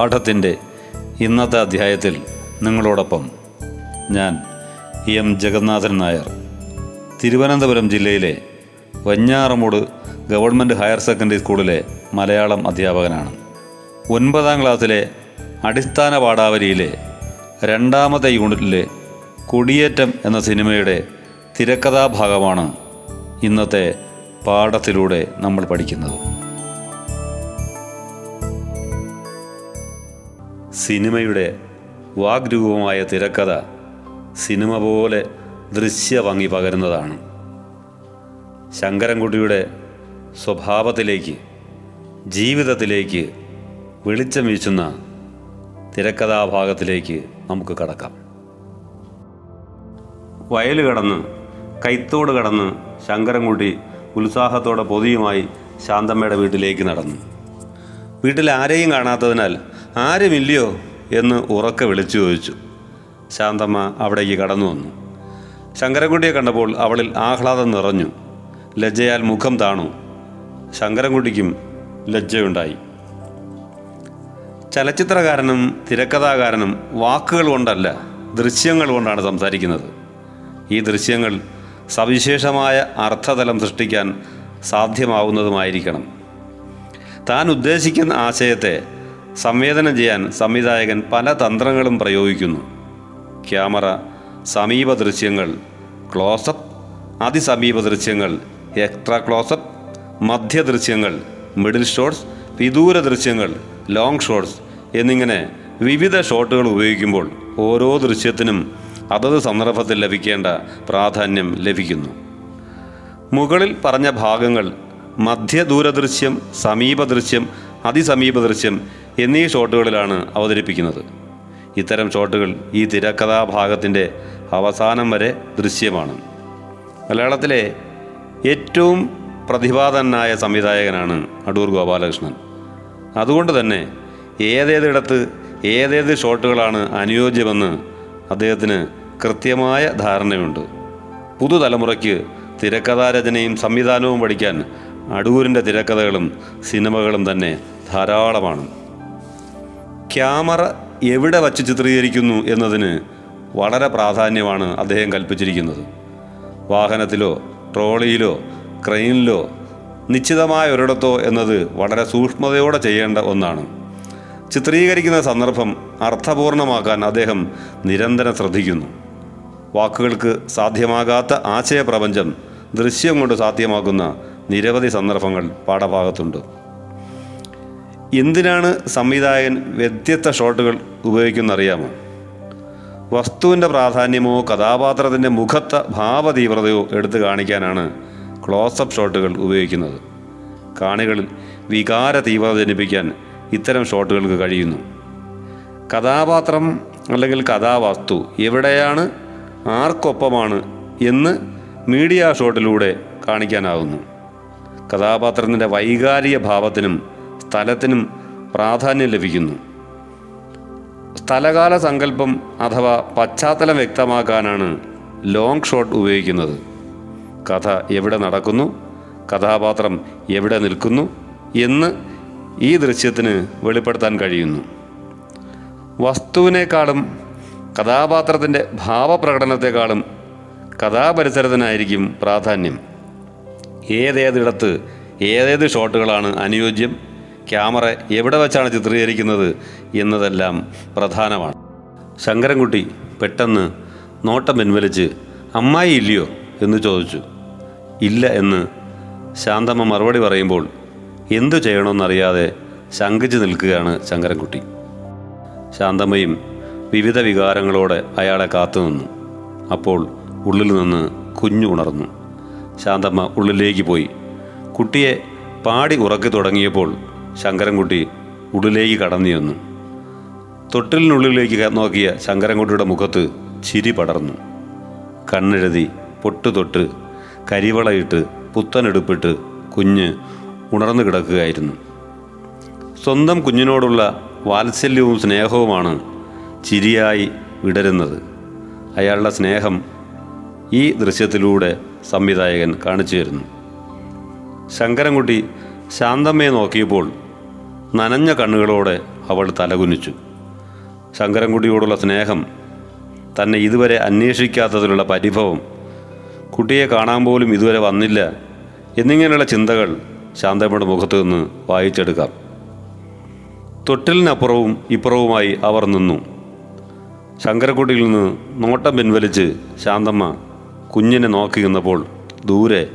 പാഠത്തിന്റെ ഇന്നത്തെ അധ്യായത്തിൽ നിങ്ങളോടൊപ്പം ഞാൻ എം ജഗന്നാഥൻ നായർ. തിരുവനന്തപുരം ജില്ലയിലെ വഞ്ഞാറമൂട് ഗവൺമെന്റ് ഹയർ സെക്കൻഡറി സ്കൂളിലെ മലയാളം അധ്യാപകനാണ്. ഒൻപതാം ക്ലാസ്സിലെ അടിസ്ഥാന പാഠാവലിയിലെ രണ്ടാമത്തെ യൂണിറ്റിലെ കൊടിയേറ്റം എന്ന സിനിമയുടെ തിരക്കഥാഭാഗമാണ് ഇന്നത്തെ പാഠത്തിലൂടെ നമ്മൾ പഠിക്കുന്നത്. സിനിമയുടെ വാഗ്രൂപമായ തിരക്കഥ സിനിമ പോലെ ദൃശ്യഭംഗി പകരുന്നതാണ്. ശങ്കരൻകുട്ടിയുടെ സ്വഭാവത്തിലേക്ക് ജീവിതത്തിലേക്ക് വെളിച്ചം വീശുന്ന തിരക്കഥാഭാഗത്തിലേക്ക് നമുക്ക് കടക്കാം. വയൽ കടന്ന് കൈത്തോട് കടന്ന് ശങ്കരൻകുട്ടി ഉത്സാഹത്തോടെ പൊതിയുമായി ശാന്തമ്മയുടെ വീട്ടിലേക്ക് നടന്നു. വീട്ടിൽ ആരെയും കാണാത്തതിനാൽ ആരുമില്ലയോ എന്ന് ഉറക്കെ വിളിച്ചു ചോദിച്ചു. ശാന്തമ്മ അവിടേക്ക് കടന്നു വന്നു. ശങ്കരൻകുട്ടിയെ കണ്ടപ്പോൾ അവളിൽ ആഹ്ലാദം നിറഞ്ഞു. ലജ്ജയാൽ മുഖം താണു. ശങ്കരൻകുട്ടിക്കും ലജ്ജയുണ്ടായി. ചലച്ചിത്രകാരനും തിരക്കഥാകാരനും വാക്കുകൾ കൊണ്ടല്ല ദൃശ്യങ്ങൾ കൊണ്ടാണ് സംസാരിക്കുന്നത്. ഈ ദൃശ്യങ്ങൾ സവിശേഷമായ അർത്ഥതലം സൃഷ്ടിക്കാൻ സാധ്യമാവുന്നതുമായിരിക്കണം. താൻ ഉദ്ദേശിക്കുന്ന ആശയത്തെ സംവേദനം ചെയ്യാൻ സംവിധായകൻ പല തന്ത്രങ്ങളും പ്രയോഗിക്കുന്നു. ക്യാമറ സമീപ ദൃശ്യങ്ങൾ ക്ലോസപ്പ് അതിസമീപ ദൃശ്യങ്ങൾ എക്സ്ട്രാ ക്ലോസപ്പ് മധ്യ ദൃശ്യങ്ങൾ മിഡിൽ ഷോട്ട്സ് വിദൂര ദൃശ്യങ്ങൾ ലോങ് ഷോട്ട്സ് എന്നിങ്ങനെ വിവിധ ഷോട്ടുകൾ ഉപയോഗിക്കുമ്പോൾ ഓരോ ദൃശ്യത്തിനും അതത് സന്ദർഭത്തിൽ ലഭിക്കേണ്ട പ്രാധാന്യം ലഭിക്കുന്നു. മുകളിൽ പറഞ്ഞ ഭാഗങ്ങൾ മധ്യദൂരദൃശ്യം സമീപ ദൃശ്യം അതിസമീപ ദൃശ്യം എന്നീ ഷോട്ടുകളിലാണ് അവതരിപ്പിക്കുന്നത്. ഇത്തരം ഷോട്ടുകൾ ഈ തിരക്കഥാഭാഗത്തിന്റെ അവസാനം വരെ ദൃശ്യമാണ്. മലയാളത്തിലെ ഏറ്റവും പ്രതിഭാതനായ സംവിധായകനാണ് അടൂർ ഗോപാലകൃഷ്ണൻ. അതുകൊണ്ട് തന്നെ ഏതേതിടത്ത് ഏതേത് ഷോട്ടുകളാണ് അനുയോജ്യമെന്ന് അദ്ദേഹത്തിന് കൃത്യമായ ധാരണയുണ്ട്. പുതുതലമുറയ്ക്ക് തിരക്കഥാരചനയും സംവിധാനവും പഠിക്കാൻ അടൂരിന്റെ തിരക്കഥകളും സിനിമകളും തന്നെ ധാരാളമാണ്. ക്യാമറ എവിടെ വച്ച് ചിത്രീകരിക്കുന്നു എന്നതിന് വളരെ പ്രാധാന്യമാണ് അദ്ദേഹം കൽപ്പിച്ചിരിക്കുന്നത്. വാഹനത്തിലോ ട്രോളിയിലോ ക്രെയിനിലോ നിശ്ചിതമായ ഒരിടത്തോ എന്നത് വളരെ സൂക്ഷ്മതയോടെ ചെയ്യേണ്ട ഒന്നാണ്. ചിത്രീകരിക്കുന്ന സന്ദർഭം അർത്ഥപൂർണമാക്കാൻ അദ്ദേഹം നിരന്തരം ശ്രദ്ധിക്കുന്നു. വാക്കുകൾക്ക് സാധ്യമാകാത്ത ആശയപ്രപഞ്ചം ദൃശ്യം കൊണ്ട് സാധ്യമാക്കുന്ന നിരവധി സന്ദർഭങ്ങൾ പാഠഭാഗത്തുണ്ട്. എന്തിനാണ് സംവിധായകൻ വ്യത്യസ്ത ഷോട്ടുകൾ ഉപയോഗിക്കുന്നറിയാമോ? വസ്തുവിന്റെ പ്രാധാന്യമോ കഥാപാത്രത്തിന്റെ മുഖത്ത ഭാവതീവ്രതയോ എടുത്തു കാണിക്കാനാണ് ക്ലോസപ്പ് ഷോട്ടുകൾ ഉപയോഗിക്കുന്നത്. കാണികളിൽ വികാര തീവ്രത ജനിപ്പിക്കാൻ ഇത്തരം ഷോട്ടുകൾക്ക് കഴിയുന്നു. കഥാപാത്രം അല്ലെങ്കിൽ കഥാവസ്തു എവിടെയാണ് ആർക്കൊപ്പമാണ് എന്ന് മീഡിയ ഷോട്ടിലൂടെ കാണിക്കാനാകുന്നു കഥാപാത്രത്തിന്റെ വൈകാരിക ഭാവത്തിനും സ്ഥലത്തിനും പ്രാധാന്യം ലഭിക്കുന്നു. സ്ഥലകാല സങ്കല്പം അഥവാ പശ്ചാത്തലം വ്യക്തമാക്കാനാണ് ലോങ് ഷോട്ട് ഉപയോഗിക്കുന്നത്. കഥ എവിടെ നടക്കുന്നു കഥാപാത്രം എവിടെ നിൽക്കുന്നു എന്ന് ഈ ദൃശ്യത്തിന് വെളിപ്പെടുത്താൻ കഴിയുന്നു. വസ്തുവിനേക്കാളും കഥാപാത്രത്തിന്റെ ഭാവപ്രകടനത്തെക്കാളും കഥാപരിസരത്തിനായിരിക്കും പ്രാധാന്യം. ഏതേതിടത്ത് ഏതേത് ഷോട്ടുകളാണ് അനുയോജ്യം? ക്യാമറ എവിടെ വെച്ചാണ് ചിത്രീകരിക്കുന്നത് എന്നതെല്ലാം പ്രധാനമാണ്. ശങ്കരൻകുട്ടി പെട്ടെന്ന് നോട്ടം പിൻവലിച്ച് അമ്മായി ഇല്ലയോ? എന്ന് ചോദിച്ചു. ഇല്ല എന്ന് ശാന്തമ്മ മറുപടി പറയുമ്പോൾ എന്തു ചെയ്യണമെന്നറിയാതെ ശങ്കിച്ചു നിൽക്കുകയാണ് ശങ്കരൻകുട്ടി. ശാന്തമ്മയും വിവിധ വികാരങ്ങളോടെ അയാളെ കാത്തുനിന്നു. അപ്പോൾ ഉള്ളിൽ നിന്ന് കുഞ്ഞു ഉണർന്നു ശാന്തമ്മ ഉള്ളിലേക്ക് പോയി. കുട്ടിയെ പാടി ഉറക്കി തുടങ്ങിയപ്പോൾ ശങ്കരൻകുട്ടി ഉള്ളിലേക്ക് കടന്നു ചെന്നു. തൊട്ടിലിനുള്ളിലേക്ക് നോക്കിയ ശങ്കരൻകുട്ടിയുടെ മുഖത്ത് ചിരി പടർന്നു. കണ്ണെഴുതി പൊട്ട് തൊട്ട് കരിവളയിട്ട് പുത്തനെടുപ്പിട്ട് കുഞ്ഞ് ഉണർന്നു കിടക്കുകയായിരുന്നു. സ്വന്തം കുഞ്ഞിനോടുള്ള വാത്സല്യവും സ്നേഹവുമാണ് ചിരിയായി വിടരുന്നത്. അയാളുടെ സ്നേഹം ഈ ദൃശ്യത്തിലൂടെ സംവിധായകൻ കാണിച്ചു തരുന്നു ശങ്കരൻകുട്ടി ശാന്തമ്മയെ നോക്കിയപ്പോൾ നനഞ്ഞ കണ്ണുകളോടെ അവൾ തലകുനിച്ചു. ശങ്കരൻകുട്ടിയോടുള്ള സ്നേഹം തന്നെ ഇതുവരെ അന്വേഷിക്കാത്തതിലുള്ള പരിഭവം കുട്ടിയെ കാണാൻ പോലും ഇതുവരെ വന്നില്ല എന്നിങ്ങനെയുള്ള ചിന്തകൾ ശാന്തമ്മയുടെ മുഖത്തു നിന്ന് വായിച്ചെടുക്കാം. തൊട്ടിലിനപ്പുറവും ഇപ്പുറവുമായി അവർ നിന്നു. ശങ്കരക്കുട്ടിയിൽ നിന്ന് നോട്ടം പിൻവലിച്ച് ശാന്തമ്മ കുഞ്ഞിനെ നോക്കി നിന്നപ്പോൾ ദൂരെ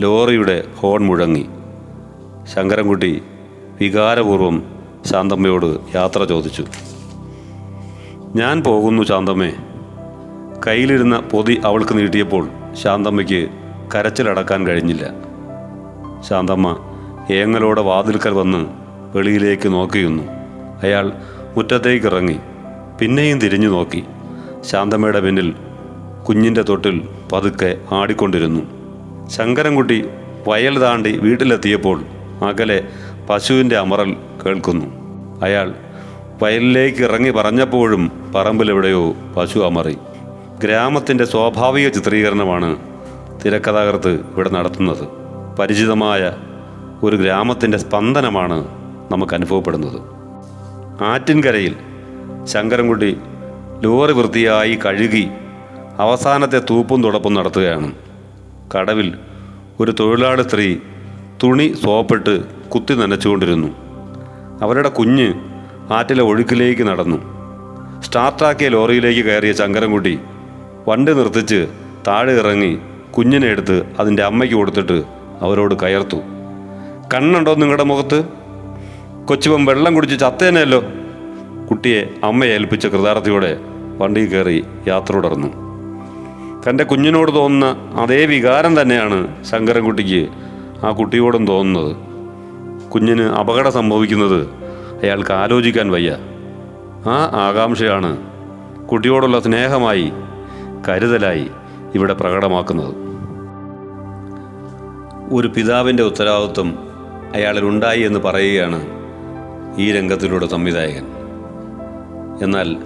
ലോറിയുടെ ഹോൺ മുഴങ്ങി. ശങ്കരൻകുട്ടി വികാരപൂർവം ശാന്തമ്മയോട് യാത്ര ചോദിച്ചു. ഞാൻ പോകുന്നു ശാന്തമ്മേ. കയ്യിലിരുന്ന പൊതി അവൾക്ക് നീട്ടിയപ്പോൾ ശാന്തമ്മയ്ക്ക് കരച്ചിലടക്കാൻ കഴിഞ്ഞില്ല. ശാന്തമ്മ ഏങ്ങലോടെ വാതിൽക്കൽ വന്ന് വെളിയിലേക്ക് നോക്കിയിരുന്നു. അയാൾ മുറ്റത്തേക്ക് ഇറങ്ങി. പിന്നെയും തിരിഞ്ഞു നോക്കി. ശാന്തമ്മയുടെ പിന്നിൽ കുഞ്ഞിന്റെ തൊട്ടിൽ പതുക്കെ ആടിക്കൊണ്ടിരുന്നു. ശങ്കരൻകുട്ടി വയൽ താണ്ടി വീട്ടിലെത്തിയപ്പോൾ അകലെ പശുവിന്റെ അമറൽ കേൾക്കുന്നു. അയാൾ വയലിലേക്ക് ഇറങ്ങി പറഞ്ഞപ്പോഴും പറമ്പിലെവിടെയോ പശു അമറി. ഗ്രാമത്തിന്റെ സ്വാഭാവിക ചിത്രീകരണമാണ് തിരക്കഥാകൃത്ത് ഇവിടെ നടത്തുന്നത്. പരിചിതമായ ഒരു ഗ്രാമത്തിന്റെ സ്പന്ദനമാണ് നമുക്ക് അനുഭവപ്പെടുന്നത്. ആറ്റിൻകരയിൽ ശങ്കരൻകുട്ടി ലോറി വൃത്തിയായി കഴുകി അവസാനത്തെ തൂപ്പും തുടപ്പും നടത്തുകയാണ്. കടവിൽ ഒരു തൊഴിലാളി സ്ത്രീ തുണി സോപ്പിട്ട് കുത്തി നനച്ചുകൊണ്ടിരുന്നു. അവരുടെ കുഞ്ഞ് ആറ്റിലെ ഒഴുക്കിലേക്ക് നടന്നു. സ്റ്റാർട്ടാക്കിയ ലോറിയിലേക്ക് കയറിയ ശങ്കരൻകുട്ടി വണ്ടി നിർത്തിച്ച് താഴെ ഇറങ്ങി കുഞ്ഞിനെ എടുത്ത് അതിന്റെ അമ്മയ്ക്ക് കൊടുത്തിട്ട് അവരോട് കയർത്തു. കണ്ണുണ്ടോ നിങ്ങളുടെ മുഖത്ത്? കൊച്ചുവൻ വെള്ളം കുടിച്ച് ചത്തേനെയല്ലോ കുട്ടിയെ അമ്മയെ ഏൽപ്പിച്ച കൃതാർത്ഥിയോടെ വണ്ടിയിൽ കയറി യാത്ര തുടർന്നു. തന്റെ കുഞ്ഞിനോട് തോന്നുന്ന അതേ വികാരം തന്നെയാണ് ശങ്കരൻകുട്ടിക്ക് ആ കുട്ടിയോടും തോന്നുന്നത്. കുഞ്ഞിന് അപകടം സംഭവിക്കുന്നത് അയാൾക്ക് ആലോചിക്കാൻ വയ്യ. ആ ആകാംക്ഷയാണ് കുട്ടിയോടുള്ള സ്നേഹമായി കരുതലായി ഇവിടെ പ്രകടമാക്കുന്നത്. ഒരു പിതാവിന്റെ ഉത്തരവാദിത്വം അയാളിലുണ്ടായി എന്ന് പറയുകയാണ് ഈ രംഗത്തിലൂടെ സംവിധായകൻ. എന്നാൽ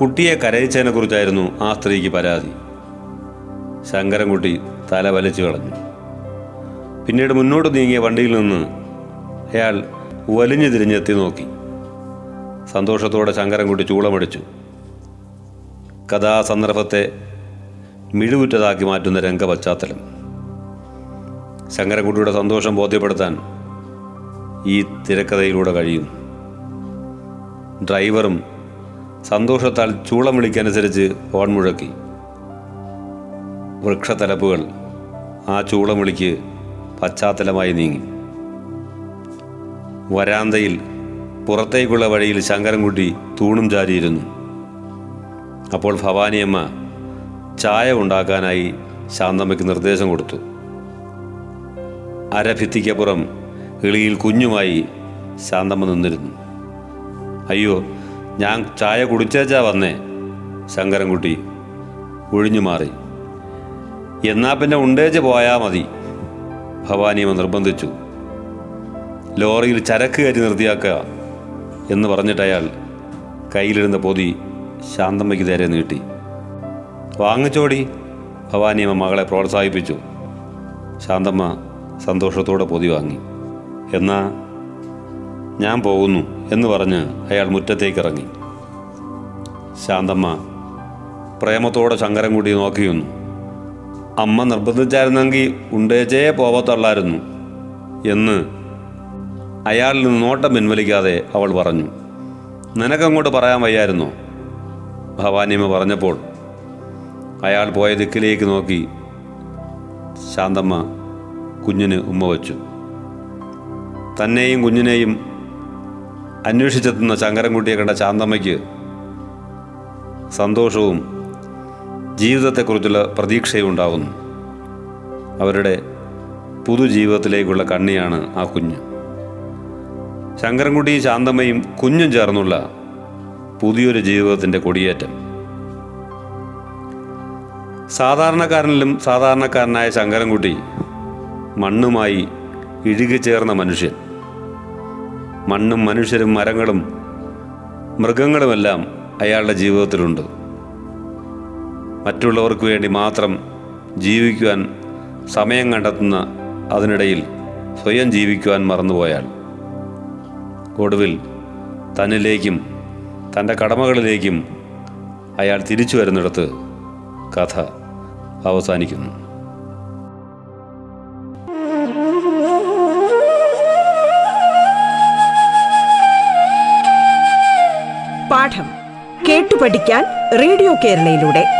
കുട്ടിയെ കരയിച്ചതിനെക്കുറിച്ചായിരുന്നു ആ സ്ത്രീക്ക് പരാതി. ശങ്കരൻകുട്ടി തല വലിച്ചു കളഞ്ഞു. പിന്നീട് മുന്നോട്ട് നീങ്ങിയ വണ്ടിയിൽ നിന്ന് അയാൾ വലിഞ്ഞു തിരിഞ്ഞെത്തി നോക്കി. സന്തോഷത്തോടെ ശങ്കരൻകുട്ടി ചൂളമടിച്ചു. കഥാസന്ദർഭത്തെ മിഴിവുറ്റതാക്കി മാറ്റുന്ന രംഗപശ്ചാത്തലം ശങ്കരൻകുട്ടിയുടെ സന്തോഷം ബോധ്യപ്പെടുത്താൻ ഈ തിരക്കഥയിലൂടെ കഴിയും. ഡ്രൈവറും സന്തോഷത്താൽ ചൂളം വിളിക്കനുസരിച്ച് ഹോൺ മുഴക്കി. വൃക്ഷത്തലപ്പുകൾ ആ ചൂളം വിളിക്ക് പശ്ചാത്തലമായി നീങ്ങി. വരാന്തയിൽ പുറത്തേക്കുള്ള വഴിയിൽ ശങ്കരൻകുട്ടി തൂണും ചാരിയിരുന്നു. അപ്പോൾ ഭവാനിയമ്മ ചായ ഉണ്ടാക്കാനായി ശാന്തമ്മയ്ക്ക് നിർദ്ദേശം കൊടുത്തു. അരഭിത്തിക്കപ്പുറം എളിയിൽ കുഞ്ഞുമായി ശാന്തമ്മ നിന്നിരുന്നു. അയ്യോ ഞാൻ ചായ കുടിച്ചേച്ചാ വന്നേ ശങ്കരൻകുട്ടി ഒഴിഞ്ഞു മാറി എന്നാ പിന്നെ ഉണ്ടേച്ച് പോയാൽ മതി. ഭവാനിയമ്മ നിർബന്ധിച്ചു. ലോറിയിൽ ചരക്ക് കയറ്റി നിർത്തിയാക്കുക എന്ന് പറഞ്ഞിട്ട് അയാൾ കയ്യിലിരുന്ന പൊതി ശാന്തമ്മയ്ക്ക് നേരെ നീട്ടി. വാങ്ങിച്ചോടി ഭവാനിയമ്മ മകളെ പ്രോത്സാഹിപ്പിച്ചു. ശാന്തമ്മ സന്തോഷത്തോടെ പൊതി വാങ്ങി. എന്നാ ഞാൻ പോകുന്നു എന്ന് പറഞ്ഞ് അയാൾ മുറ്റത്തേക്ക് ഇറങ്ങി ശാന്തമ്മ പ്രേമത്തോടെ ശങ്കരൻകുട്ടി നോക്കിയുന്നു. അമ്മ നിർബന്ധിച്ചായിരുന്നെങ്കിൽ ഉണ്ടേച്ചേ പോവത്തുള്ളായിരുന്നു എന്ന് അയാളിൽ നിന്ന് നോട്ടം പിൻവലിക്കാതെ അവൾ പറഞ്ഞു. നിനക്കങ്ങോട്ട് പറയാൻ വയ്യായിരുന്നോ? ഭവാനിയമ്മ പറഞ്ഞപ്പോൾ അയാൾ പോയ ദിക്കിലേക്ക് നോക്കി. ശാന്തമ്മ കുഞ്ഞിന് ഉമ്മ വച്ചു. തന്നെയും കുഞ്ഞിനെയും അന്വേഷിച്ചെത്തുന്ന ശങ്കരൻകുട്ടിയെ കണ്ട ശാന്തമ്മയ്ക്ക് സന്തോഷവും ജീവിതത്തെക്കുറിച്ചുള്ള പ്രതീക്ഷയും ഉണ്ടാകുന്നു അവരുടെ പുതുജീവിതത്തിലേക്കുള്ള കണ്ണിയാണ് ആ കുഞ്ഞ്. ശങ്കരൻകുട്ടി ശാന്തമ്മയും കുഞ്ഞും ചേർന്നുള്ള പുതിയൊരു ജീവിതത്തിന്റെ കൊടിയേറ്റം. സാധാരണക്കാരനിലും സാധാരണക്കാരനായ ശങ്കരൻകുട്ടി മണ്ണുമായി ഇഴുകിച്ചേർന്ന മനുഷ്യൻ. മണ്ണും മനുഷ്യരും മരങ്ങളും മൃഗങ്ങളുമെല്ലാം അയാളുടെ ജീവിതത്തിലുണ്ട്. മറ്റുള്ളവർക്ക് വേണ്ടി മാത്രം ജീവിക്കുവാൻ സമയം കണ്ടെത്തുന്ന അതിനിടയിൽ സ്വയം ജീവിക്കുവാൻ മറന്നുപോയാൽ ഒടുവിൽ തന്നിലേക്കും തന്റെ കടമകളിലേക്കും അയാൾ തിരിച്ചു വരുന്നിടത്ത് കഥ അവസാനിക്കുന്നു. പാഠം കേട്ടു പഠിക്കാൻ റേഡിയോ കേരളയിലൂടെ.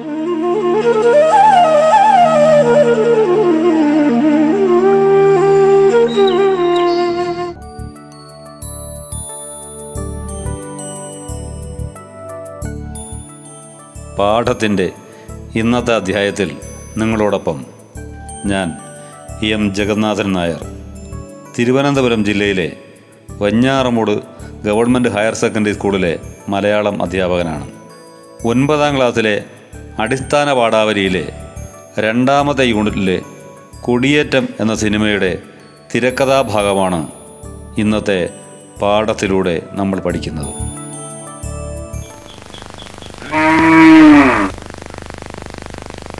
പാഠത്തിന്റെ ഇന്നത്തെ അധ്യായത്തിൽ നിങ്ങളോടൊപ്പം ഞാൻ എം ജഗന്നാഥൻ നായർ. തിരുവനന്തപുരം ജില്ലയിലെ വഞ്ഞാറമൂട് ഗവൺമെന്റ് ഹയർ സെക്കൻഡറി സ്കൂളിലെ മലയാളം അധ്യാപകനാണ്. ഒൻപതാം ക്ലാസ്സിലെ അടിസ്ഥാന പാഠാവലിയിലെ രണ്ടാമത്തെ യൂണിറ്റിലെ കൊടിയേറ്റം എന്ന സിനിമയുടെ തിരക്കഥാഭാഗമാണ് ഇന്നത്തെ പാഠത്തിലൂടെ നമ്മൾ പഠിക്കുന്നത്.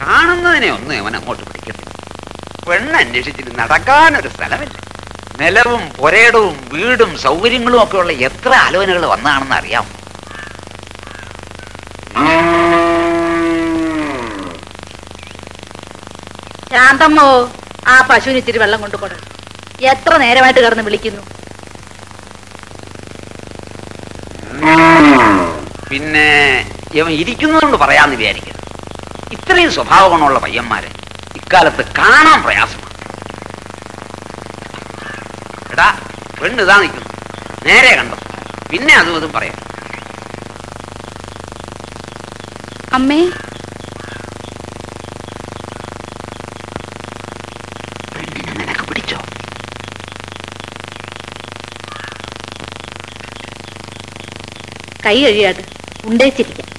കാണുന്നതിനെ ഒന്നും അവൻ അങ്ങോട്ട് പിടിക്കത്തില്ല പെണ്ണന്വേഷിച്ചിട്ട് നടക്കാനൊരു സ്ഥലമില്ല. നിലവും പുരയിടവും വീടും സൗകര്യങ്ങളും ഒക്കെ ഉള്ള എത്ര ആലോചനകൾ വന്നാണെന്ന് അറിയാം ശാന്തമ്മോ ആ പശുവിന് ഇച്ചിരി വെള്ളം കൊണ്ടുപോകണം എത്ര നേരമായിട്ട് കിടന്ന് വിളിക്കുന്നു? പിന്നെ ഇവൻ ഇരിക്കുന്നതുകൊണ്ട് പറയാന്ന് വിചാരിക്കരുത് ഇത്രയും സ്വഭാവ ഗുണമുള്ള പയ്യന്മാരെ ഇക്കാലത്ത് കാണാൻ പ്രയാസമാണ്. എടാ പെണ്ണ് ഇതാ നിൽക്കുന്നു. നേരെ കണ്ടു? പിന്നെ അതും ഇതും പറയാം. അമ്മേ. പെണ്ണിനെ നിനക്ക് പിടിച്ചോ? കൈ കഴിയാതെ ഉണ്ടേച്ചിരിക്കാം.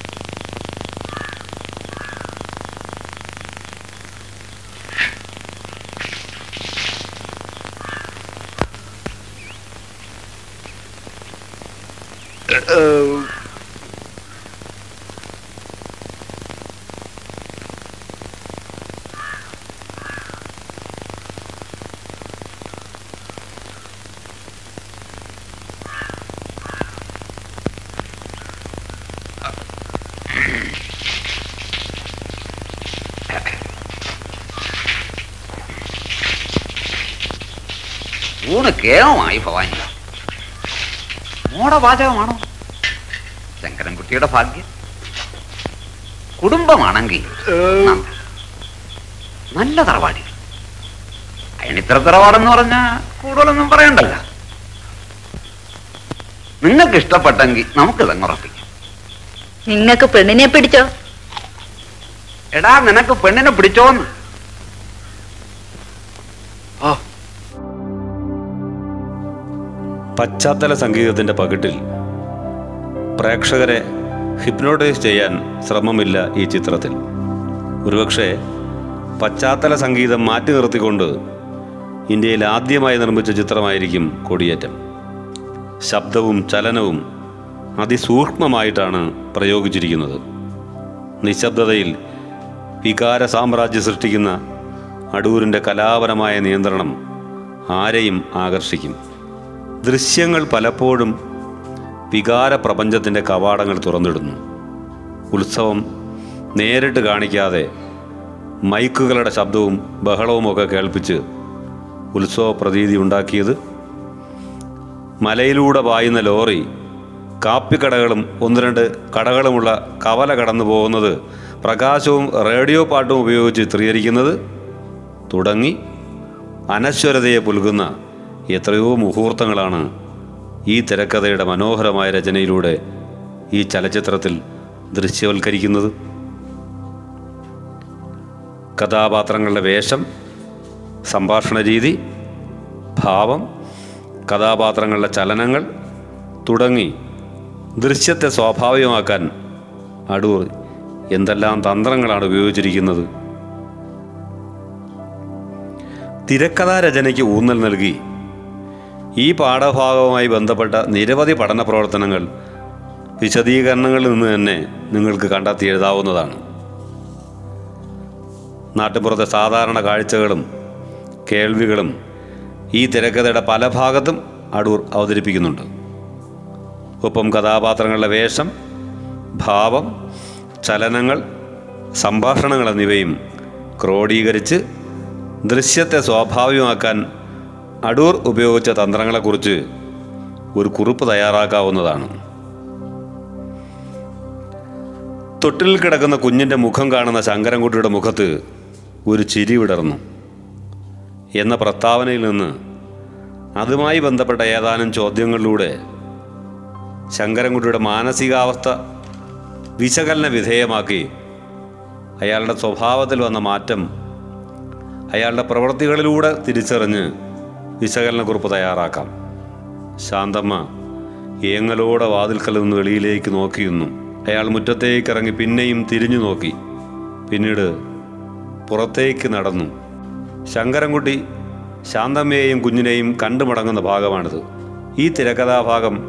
ഊണ് കേളമായി ഭവാനി. മോടെ പാചകമാണോ ശങ്കരൻകുട്ടിയുടെ ഭാഗ്യം. കുടുംബമാണെങ്കിൽ. നല്ല തറവാടി. അയണിത്ര തറവാടെന്ന് പറഞ്ഞാ കൂടുതലൊന്നും പറയണ്ടല്ല. നിങ്ങൾക്ക് ഇഷ്ടപ്പെട്ടെങ്കിൽ നമുക്ക് ഉറപ്പിക്കാം. നിങ്ങൾക്ക് പെണ്ണിനെ പിടിച്ചോ? എടാ നിനക്ക് പെണ്ണിനെ പിടിച്ചോന്ന്. പശ്ചാത്തല സംഗീതത്തിന്റെ പകിട്ടിൽ പ്രേക്ഷകരെ ഹിപ്നോട്ടൈസ് ചെയ്യാൻ ശ്രമമില്ല ഈ ചിത്രത്തിൽ. ഒരുപക്ഷെ പശ്ചാത്തല സംഗീതം മാറ്റി നിർത്തിക്കൊണ്ട് ഇന്ത്യയിൽ ആദ്യമായി നിർമ്മിച്ച ചിത്രമായിരിക്കും കൊടിയേറ്റം. ശബ്ദവും ചലനവും അതിസൂക്ഷ്മമായിട്ടാണ് പ്രയോഗിച്ചിരിക്കുന്നത്. നിശബ്ദതയിൽ വികാര സാമ്രാജ്യം സൃഷ്ടിക്കുന്ന അടൂരിന്റെ കലാപരമായ നിയന്ത്രണം ആരെയും ആകർഷിക്കും. ദൃശ്യങ്ങൾ പലപ്പോഴും വികാര പ്രപഞ്ചത്തിന്റെ കവാടങ്ങൾ തുറന്നിടുന്നു. ഉത്സവം നേരിട്ട് കാണിക്കാതെ മൈക്കുകളുടെ ശബ്ദവും ബഹളവും ഒക്കെ കേൾപ്പിച്ച് ഉത്സവ പ്രതീതി ഉണ്ടാക്കിയത്. മലയിലൂടെ പായുന്ന ലോറി കാപ്പിക്കടകളും ഒന്ന് രണ്ട് കടകളുമുള്ള കവല കടന്നു പോകുന്നത് പ്രകാശവും റേഡിയോ പാട്ടും ഉപയോഗിച്ച് ചിത്രീകരിക്കുന്നത് തുടങ്ങി അനശ്വരതയെ പുൽകുന്ന എത്രയോ മുഹൂർത്തങ്ങളാണ് ഈ തിരക്കഥയുടെ മനോഹരമായ രചനയിലൂടെ ഈ ചലച്ചിത്രത്തിൽ ദൃശ്യവൽക്കരിക്കുന്നത്. കഥാപാത്രങ്ങളുടെ വേഷം സംഭാഷണ രീതി ഭാവം കഥാപാത്രങ്ങളുടെ ചലനങ്ങൾ തുടങ്ങി ദൃശ്യത്തെ സ്വാഭാവികമാക്കാൻ അടൂർ എന്തെല്ലാം തന്ത്രങ്ങളാണ് ഉപയോഗിച്ചിരിക്കുന്നത്. തിരക്കഥാ രചനയ്ക്ക് ഊന്നൽ നൽകി ഈ പാഠഭാഗവുമായി ബന്ധപ്പെട്ട നിരവധി പഠന പ്രവർത്തനങ്ങൾ വിശദീകരണങ്ങളിൽ നിന്ന് തന്നെ നിങ്ങൾക്ക് കണ്ടെത്തി എഴുതാവുന്നതാണ്. നാട്ടുപുറത്തെ സാധാരണ കാഴ്ചകളും കേൾവികളും ഈ തിരക്കഥയുടെ പല ഭാഗത്തും അടൂർ അവതരിപ്പിക്കുന്നുണ്ട്. ഒപ്പം കഥാപാത്രങ്ങളുടെ വേഷം ഭാവം ചലനങ്ങൾ സംഭാഷണങ്ങൾ എന്നിവയും ക്രോഡീകരിച്ച് ദൃശ്യത്തെ സ്വാഭാവികമാക്കാൻ അടൂർ ഉപയോഗിച്ച തന്ത്രങ്ങളെക്കുറിച്ച് ഒരു കുറിപ്പ് തയ്യാറാക്കാവുന്നതാണ്. തൊട്ടിൽ കിടക്കുന്ന കുഞ്ഞിന്റെ മുഖം കാണുന്ന ശങ്കരൻകുട്ടിയുടെ മുഖത്ത് ഒരു ചിരി വിടർന്നു. എന്ന പ്രസ്താവനയിൽ നിന്ന് അതുമായി ബന്ധപ്പെട്ട ഏതാനും ചോദ്യങ്ങളിലൂടെ ശങ്കരൻകുട്ടിയുടെ മാനസികാവസ്ഥ വിശകലന വിധേയമാക്കി അയാളുടെ സ്വഭാവത്തിൽ വന്ന മാറ്റം അയാളുടെ പ്രവൃത്തികളിലൂടെ തിരിച്ചറിഞ്ഞ് വിശകലനക്കുറിപ്പ് തയ്യാറാക്കാം. ശാന്തമ്മ ഏങ്ങലോടെ വാതിൽക്കൽ നിന്ന് വെളിയിലേക്ക് നോക്കിയിരുന്നു അയാൾ മുറ്റത്തേക്ക് ഇറങ്ങി പിന്നെയും തിരിഞ്ഞു നോക്കി. പിന്നീട് പുറത്തേക്ക് നടന്നു. ശങ്കരൻകുട്ടി ശാന്തമ്മയെയും കുഞ്ഞിനെയും കണ്ടുമടങ്ങുന്ന ഭാഗമാണിത്. ഈ തിരക്കഥാഭാഗം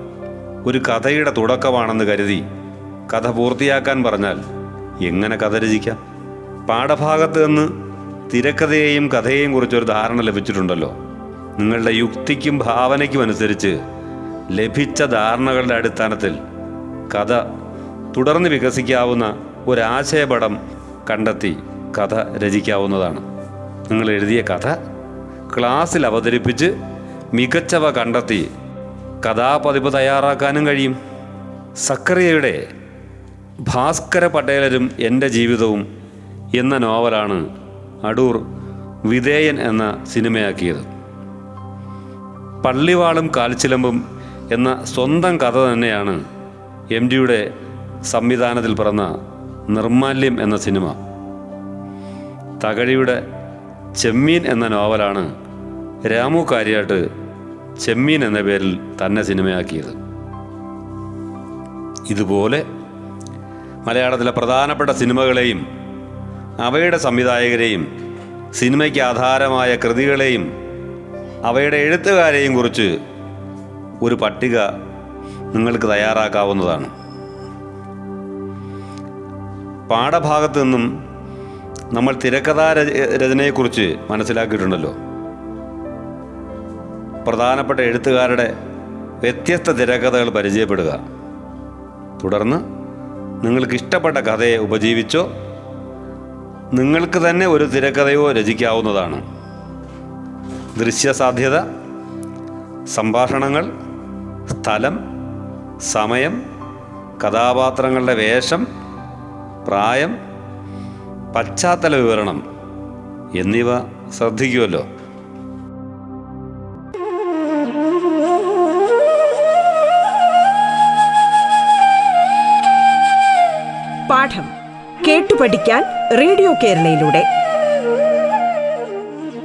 ഒരു കഥയുടെ തുടക്കമാണെന്ന് കരുതി കഥ പൂർത്തിയാക്കാൻ പറഞ്ഞാൽ എങ്ങനെ കഥ രചിക്കാം? പാഠഭാഗത്ത് നിന്ന് തിരക്കഥയെയും കഥയെയും കുറിച്ചൊരു ധാരണ ലഭിച്ചിട്ടുണ്ടല്ലോ. നിങ്ങളുടെ യുക്തിക്കും ഭാവനയ്ക്കും അനുസരിച്ച് ലഭിച്ച ധാരണകളുടെ അടിസ്ഥാനത്തിൽ കഥ തുടർന്ന് വികസിക്കാവുന്ന ഒരാശയപടം കണ്ടെത്തി കഥ രചിക്കാവുന്നതാണ്. നിങ്ങൾ എഴുതിയ കഥ ക്ലാസ്സിൽ അവതരിപ്പിച്ച് മികച്ചവ കണ്ടെത്തി കഥാപതിപ്പ് തയ്യാറാക്കാനും കഴിയും. സക്കറിയയുടെ ഭാസ്കര പട്ടേലരും എന്റെ ജീവിതവും എന്ന നോവലാണ് അടൂർ വിധേയൻ എന്ന സിനിമയാക്കിയത്. പള്ളിവാളും കാൽച്ചിലമ്പും എന്ന സ്വന്തം കഥ തന്നെയാണ് എം ഡിയുടെ സംവിധാനത്തിൽ പിറന്ന നിർമാല്യം എന്ന സിനിമ. തകഴിയുടെ ചെമ്മീൻ എന്ന നോവലാണ് രാമു കാര്യാട്ട് ചെമ്മീൻ എന്ന പേരിൽ തന്നെ സിനിമയാക്കിയത്. ഇതുപോലെ മലയാളത്തിലെ പ്രധാനപ്പെട്ട സിനിമകളെയും അവയുടെ സംവിധായകരെയും സിനിമയ്ക്ക് ആധാരമായ കൃതികളെയും അവയുടെ എഴുത്തുകാരെയും കുറിച്ച് ഒരു പട്ടിക നിങ്ങൾക്ക് തയ്യാറാക്കാവുന്നതാണ്. പാഠഭാഗത്തു നിന്നും നമ്മൾ തിരക്കഥാ രച- രചനയെക്കുറിച്ച് മനസ്സിലാക്കിയിട്ടുണ്ടല്ലോ. പ്രധാനപ്പെട്ട എഴുത്തുകാരുടെ വ്യത്യസ്ത തിരക്കഥകൾ പരിചയപ്പെടുക. തുടർന്ന് നിങ്ങൾക്ക് ഇഷ്ടപ്പെട്ട കഥയെ ഉപജീവിച്ചോ നിങ്ങൾക്ക് തന്നെ ഒരു തിരക്കഥയോ രചിക്കാവുന്നതാണ്. ദൃശ്യസാധ്യത സംഭാഷണങ്ങൾ സ്ഥലം സമയം കഥാപാത്രങ്ങളുടെ വേഷം പ്രായം പശ്ചാത്തല വിവരണം എന്നിവ ശ്രദ്ധിക്കുമല്ലോ പാഠം കേട്ടു പഠിക്കാൻ റേഡിയോ കേരളയിലൂടെ.